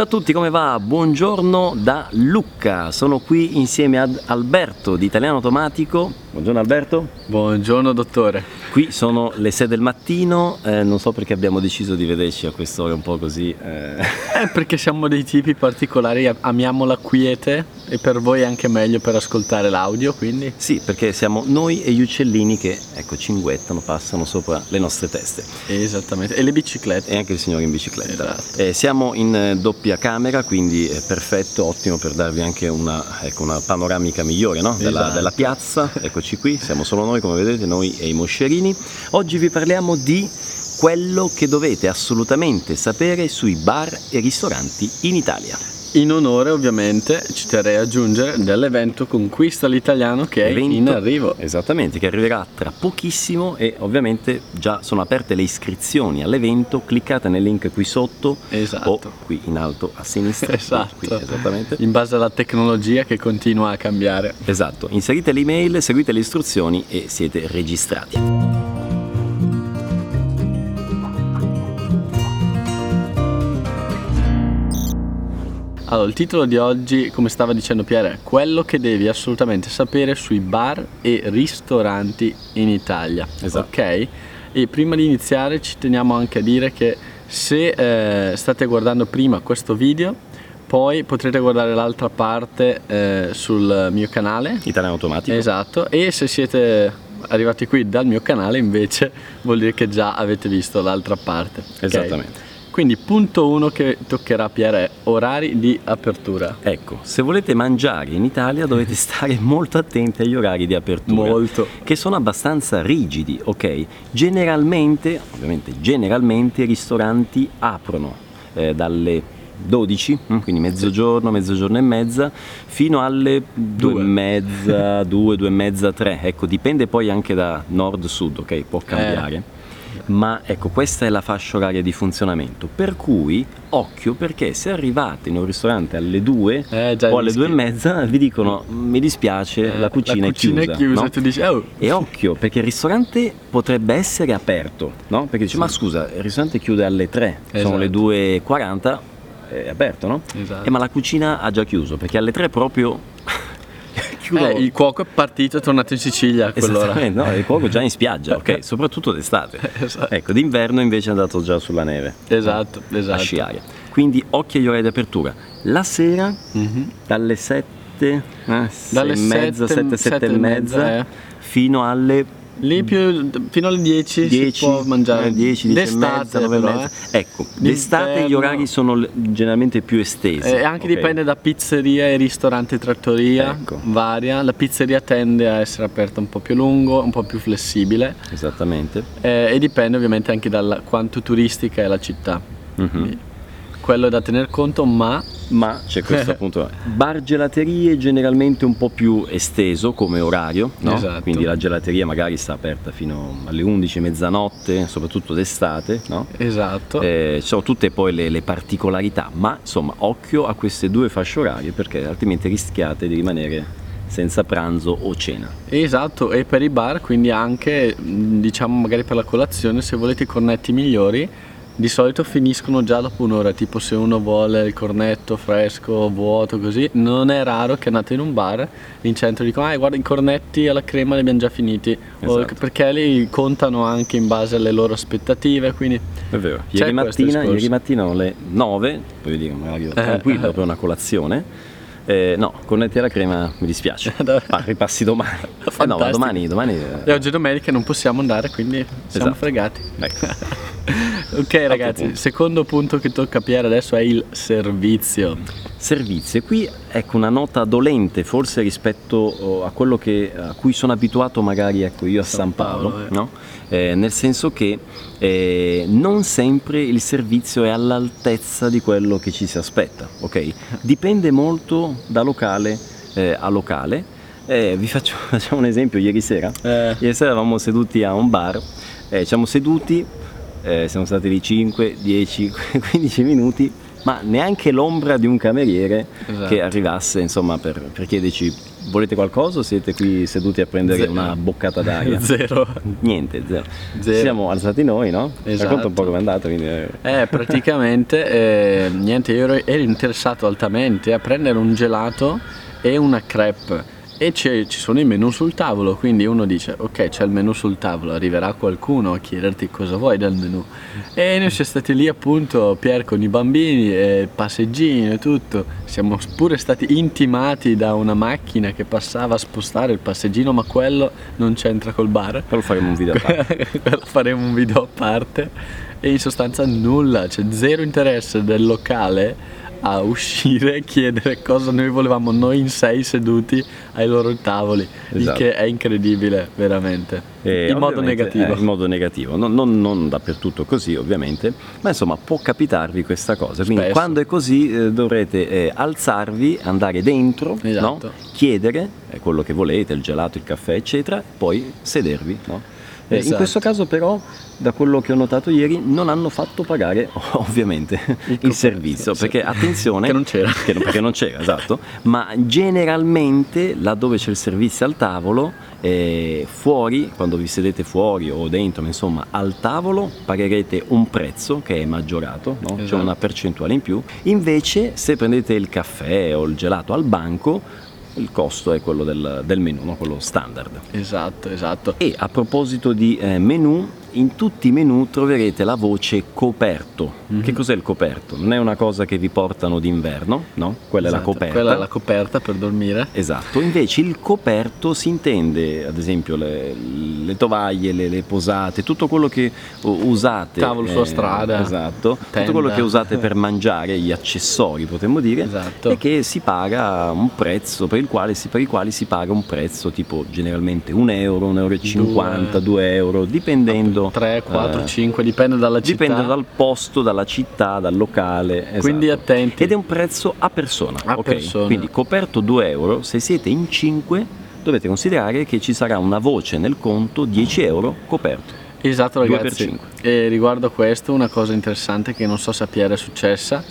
Ciao a tutti, come va? Buongiorno da Lucca. Sono qui insieme ad Alberto di Italiano Automatico. Buongiorno Alberto. Buongiorno dottore. Qui sono le 6 del mattino, eh, non so perché abbiamo deciso di vederci a quest'ora un po' così. Eh. eh perché siamo dei tipi particolari, amiamo la quiete e per voi è anche meglio per ascoltare l'audio, quindi? Sì, perché siamo noi e gli uccellini che, ecco, cinguettano, passano sopra le nostre teste. Esattamente, e le biciclette. E anche il signore in bicicletta. Esatto. Eh, siamo in eh, doppia camera, quindi è perfetto, ottimo per darvi anche una, ecco, una panoramica migliore no? della, esatto. della piazza. Eccoci qui, siamo solo noi, come vedete, noi e i moscerini. Oggi vi parliamo di quello che dovete assolutamente sapere sui bar e ristoranti in Italia. In onore ovviamente ci terrei a aggiungere dell'evento Conquista l'Italiano che evento, è in arrivo. Esattamente, che arriverà tra pochissimo e ovviamente già sono aperte le iscrizioni all'evento, cliccate nel link qui sotto esatto. o qui in alto a sinistra. esatto. Qui, esattamente. In base alla tecnologia che continua a cambiare. Esatto, inserite l'email, seguite le istruzioni e siete registrati. Allora, il titolo di oggi, come stava dicendo Pierre, è quello che devi assolutamente sapere sui bar e ristoranti in Italia. Esatto. Ok? E prima di iniziare ci teniamo anche a dire che se eh, state guardando prima questo video, poi potrete guardare l'altra parte eh, sul mio canale. Italiano Automatico. Esatto. E se siete arrivati qui dal mio canale invece vuol dire che già avete visto l'altra parte. Esattamente. Quindi punto uno che toccherà a Pierre è orari di apertura. Ecco, se volete mangiare in Italia dovete stare molto attenti agli orari di apertura. Molto. Che sono abbastanza rigidi, ok? Generalmente, ovviamente generalmente i ristoranti aprono eh, dalle 12, mm, quindi mezzogiorno, mezzogiorno e mezza, fino alle 2 e mezza, 2, 2 e mezza, 3. Ecco, dipende poi anche da nord-sud, ok? Può cambiare. Eh ma ecco questa è la fascia oraria di funzionamento per cui occhio perché se arrivate in un ristorante alle 2 eh, o alle 2 e mezza vi dicono mi dispiace eh, la cucina, la cucina è chiusa, è chiusa no? tu dici, oh. e occhio perché il ristorante potrebbe essere aperto no? perché dici sì. ma scusa il ristorante chiude alle 3 esatto. sono le 2.40 è aperto no? Esatto. Eh, ma la cucina ha già chiuso perché alle 3 proprio chiudo. Eh, il cuoco è partito e è tornato in Sicilia a quell'ora. no, il cuoco già in spiaggia, ok? Soprattutto d'estate. esatto. Ecco, d'inverno invece è andato già sulla neve. Esatto, esatto. A sciare. Quindi occhio agli orari di apertura. La sera, mm-hmm. dalle 7, eh, dalle 6 mezza, 7, 7 e mezza, eh. fino alle Lì più, fino alle 10, 10 si può mangiare. Eh, 10, 10 d'estate, mezza, 9 però, mezza. Eh. Ecco, d'estate gli orari sono generalmente più estesi. E eh, anche okay. dipende da pizzeria e ristorante trattoria, ecco. varia. La pizzeria tende a essere aperta un po' più lungo, un po' più flessibile. Esattamente. Eh, e dipende ovviamente anche da quanto turistica è la città. Mm-hmm quello è da tener conto, ma... Ma c'è questo appunto, bar gelaterie generalmente un po' più esteso come orario, no? esatto. quindi la gelateria magari sta aperta fino alle 11, mezzanotte, soprattutto d'estate, no? Esatto. Eh, ci sono tutte poi le, le, particolarità, ma insomma occhio a queste due fasce orarie perché altrimenti rischiate di rimanere senza pranzo o cena. Esatto, e per i bar, quindi anche diciamo magari per la colazione, se volete i cornetti migliori, di solito finiscono già dopo un'ora, tipo se uno vuole il cornetto fresco, vuoto, così, non è raro che andate in un bar in centro e dicono ah guarda i cornetti alla crema li abbiamo già finiti, esatto. perché li contano anche in base alle loro aspettative, quindi... È vero, ieri mattina, ieri mattina alle 9, puoi dire magari eh. tranquillo eh. per una colazione, eh, no, cornetti alla crema mi dispiace. Ma ripassi domani. Eh no, domani, domani. E oggi è domenica non possiamo andare, quindi siamo esatto. fregati. Ecco. ok ragazzi, secondo punto che tocca capire adesso è il servizio. Servizio, qui ecco una nota dolente forse rispetto oh, a quello che, a cui sono abituato magari ecco, io a San, San Paolo, Paolo eh. no? eh, nel senso che eh, non sempre il servizio è all'altezza di quello che ci si aspetta, ok? Dipende molto da locale eh, a locale. Eh, vi faccio, facciamo un esempio, ieri sera, Eh. ieri sera eravamo seduti a un bar, eh, siamo seduti eh, siamo stati lì 5, 10, 15 minuti ma neanche l'ombra di un cameriere Esatto. che arrivasse insomma per, per chiederci volete qualcosa o siete qui seduti a prendere Zero. una boccata d'aria? Zero. Niente, zero. Zero. Ci siamo alzati noi, no? Esatto. Racconta un po' com'è andata. Quindi, eh, Eh, praticamente, eh, niente, io ero, ero interessato altamente a prendere un gelato e una crepe e ci sono i menù sul tavolo, quindi uno dice ok c'è il menù sul tavolo, arriverà qualcuno a chiederti cosa vuoi dal menù e noi siamo stati lì appunto Pier con i bambini, e passeggini e tutto, siamo pure stati intimati da una macchina che passava a spostare il passeggino ma quello non c'entra col bar. Però faremo un video a parte. quello faremo un video a parte. E in sostanza nulla, c'è zero interesse del locale a uscire e chiedere cosa noi volevamo noi in sei seduti ai loro tavoli, il Esatto. che è incredibile veramente, Eh, in modo negativo. eh, in modo negativo, non, non- non dappertutto così ovviamente, ma insomma può capitarvi questa cosa. Quindi Spesso. quando è così eh, dovrete eh, alzarvi, andare dentro, Esatto. no? chiedere eh, quello che volete, il gelato, il caffè, eccetera, poi sedervi. no? Eh, In Esatto. questo caso però, da quello che ho notato ieri, non hanno fatto pagare ovviamente il, coperto, servizio, sì. perché attenzione, Che non c'era. che non- perché non c'era, esatto, ma generalmente laddove c'è il servizio al tavolo, eh, fuori, quando vi sedete fuori o dentro, ma insomma al tavolo, pagherete un prezzo che è maggiorato, no? c'è Esatto. una percentuale in più, invece se prendete il caffè o il gelato al banco, il costo è quello del, del menù, no? quello standard. Esatto, esatto. E a proposito di eh, menù, in tutti i menù troverete la voce coperto. Mhm. Che cos'è il coperto? Non è una cosa che vi portano d'inverno, no? Quella è la Esatto, coperta. Quella è la coperta per dormire. Esatto, invece il coperto si intende, ad esempio, le, le tovaglie, le, le posate, tutto quello che usate. Tavolo sulla strada, Esatto, tenda. tutto quello che usate per mangiare, gli accessori potremmo dire, Esatto. e che si paga un prezzo, per il quale per i quali si paga un prezzo tipo generalmente un euro, un euro e cinquanta, due euro, dipendendo. 3, 4, eh, 5, dipende dalla città. Dipende dal posto, dalla città, dal locale. esatto. Quindi attenti. Ed è un prezzo a persona. A ok? persona. Quindi coperto 2 euro, se siete in 5 dovete considerare che ci sarà una voce nel conto 10 euro coperto. Esatto ragazzi, e riguardo a questo una cosa interessante che non so se a Piera è successa,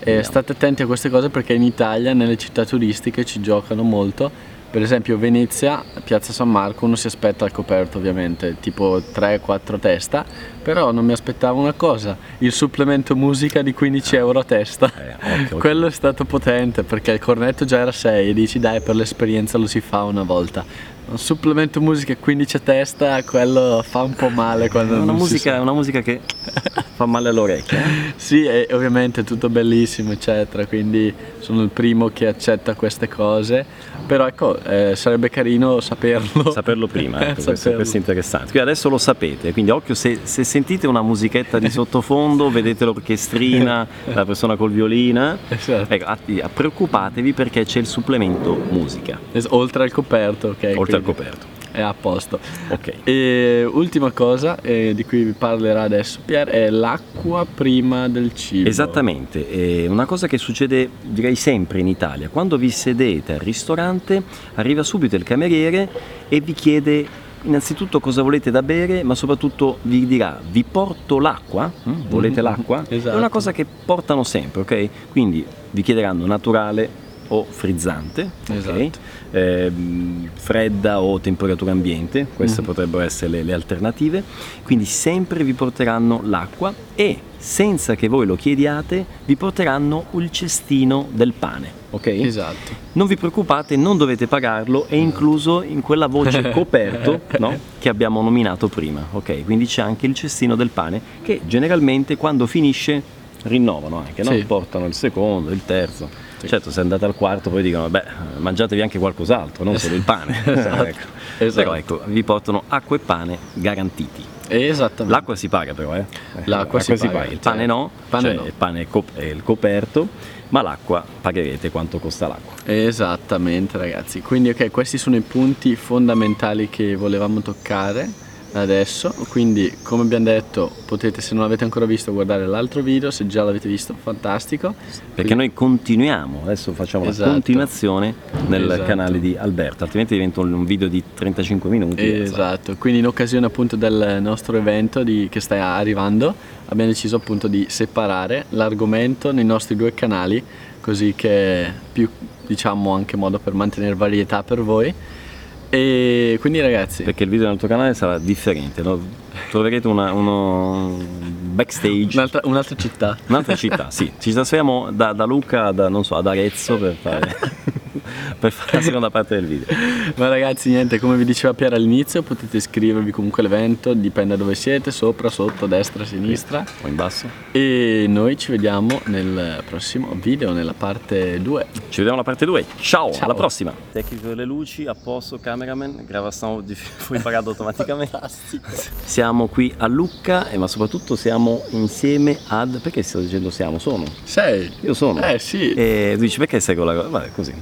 eh, state attenti a queste cose perché in Italia nelle città turistiche ci giocano molto, per esempio Venezia, Piazza San Marco, uno si aspetta al coperto ovviamente, tipo 3-4 testa, però non mi aspettavo una cosa, il supplemento musica di 15 euro a testa, Eh, occhio, occhio. quello è stato potente perché il cornetto già era 6 e dici dai per l'esperienza lo si fa una volta. Un supplemento musica 15 a testa, quello fa un po' male quando È una musica, sa. una musica che fa male all'orecchio. eh? Sì, e ovviamente è tutto bellissimo, eccetera, quindi sono il primo che accetta queste cose, però ecco, eh, sarebbe carino saperlo. Saperlo prima, ecco, questo, Saperlo. questo è interessante. Quindi adesso lo sapete, quindi occhio se, se sentite una musichetta di sottofondo, vedete l'orchestrina, la persona col violina, Esatto. ecco, preoccupatevi perché c'è il supplemento musica, Es- Oltre al coperto, ok? oltre al coperto. È a posto. Ok. E ultima cosa eh, di cui vi parlerà adesso Pier è l'acqua prima del cibo. Esattamente, è una cosa che succede direi sempre in Italia, quando vi sedete al ristorante arriva subito il cameriere e vi chiede innanzitutto cosa volete da bere, ma soprattutto vi dirà vi porto l'acqua, Mm? volete l'acqua? È Esatto. una cosa che portano sempre, ok? Quindi vi chiederanno naturale o frizzante? Esatto. Ehm, fredda o temperatura ambiente, queste Mhm. potrebbero essere le, le alternative, quindi sempre vi porteranno l'acqua e senza che voi lo chiediate vi porteranno il cestino del pane, ok? Esatto. Non vi preoccupate, non dovete pagarlo, è incluso in quella voce coperto no? che abbiamo nominato prima, ok? Quindi c'è anche il cestino del pane che generalmente quando finisce rinnovano anche, no? Sì. portano il secondo, il terzo. Sì. Certo, se andate al quarto poi dicono, beh, mangiatevi anche qualcos'altro, non solo il pane. Esatto. Ecco. Esatto. Però ecco, vi portano acqua e pane garantiti. Esattamente. L'acqua si paga però, eh? L'acqua si paga, Il pane certo. no, Pane cioè no. il pane è il coperto, ma l'acqua pagherete quanto costa l'acqua. Esattamente ragazzi, quindi ok, questi sono i punti fondamentali che volevamo toccare adesso, quindi come abbiamo detto potete se non l'avete ancora visto guardare l'altro video, se già l'avete visto fantastico, Perché noi continuiamo, adesso facciamo Esatto. la continuazione nel Esatto. canale di Alberto, altrimenti diventa un video di 35 minuti. Esatto, quindi in occasione appunto del nostro evento di- che sta arrivando abbiamo deciso appunto di separare l'argomento nei nostri due canali, così che più diciamo anche modo per mantenere varietà per voi. E quindi ragazzi, Perché il video nel tuo canale sarà differente, no? troverete una, uno backstage. un'altra, un'altra città. Un'altra città, sì. Ci trasferiamo da, da Luca, da, non so, ad Arezzo per fare, per fare la seconda parte del video. Ma ragazzi, niente, come vi diceva Piera all'inizio, potete iscrivervi comunque all'evento, dipende da dove siete, sopra, sotto, destra, sinistra. O in basso. E noi ci vediamo nel prossimo video, nella parte 2. Ci vediamo alla parte 2. Ciao, Ciao. alla prossima. Tecnico delle luci, a posto, cameraman, gravazione di fu pagato automaticamente. Siamo qui a Lucca, eh, ma soprattutto siamo insieme ad... Perché sto dicendo siamo? Sono. Sei? Io sono. Eh sì. E tu dici perché sei con la cosa? Vabbè, così.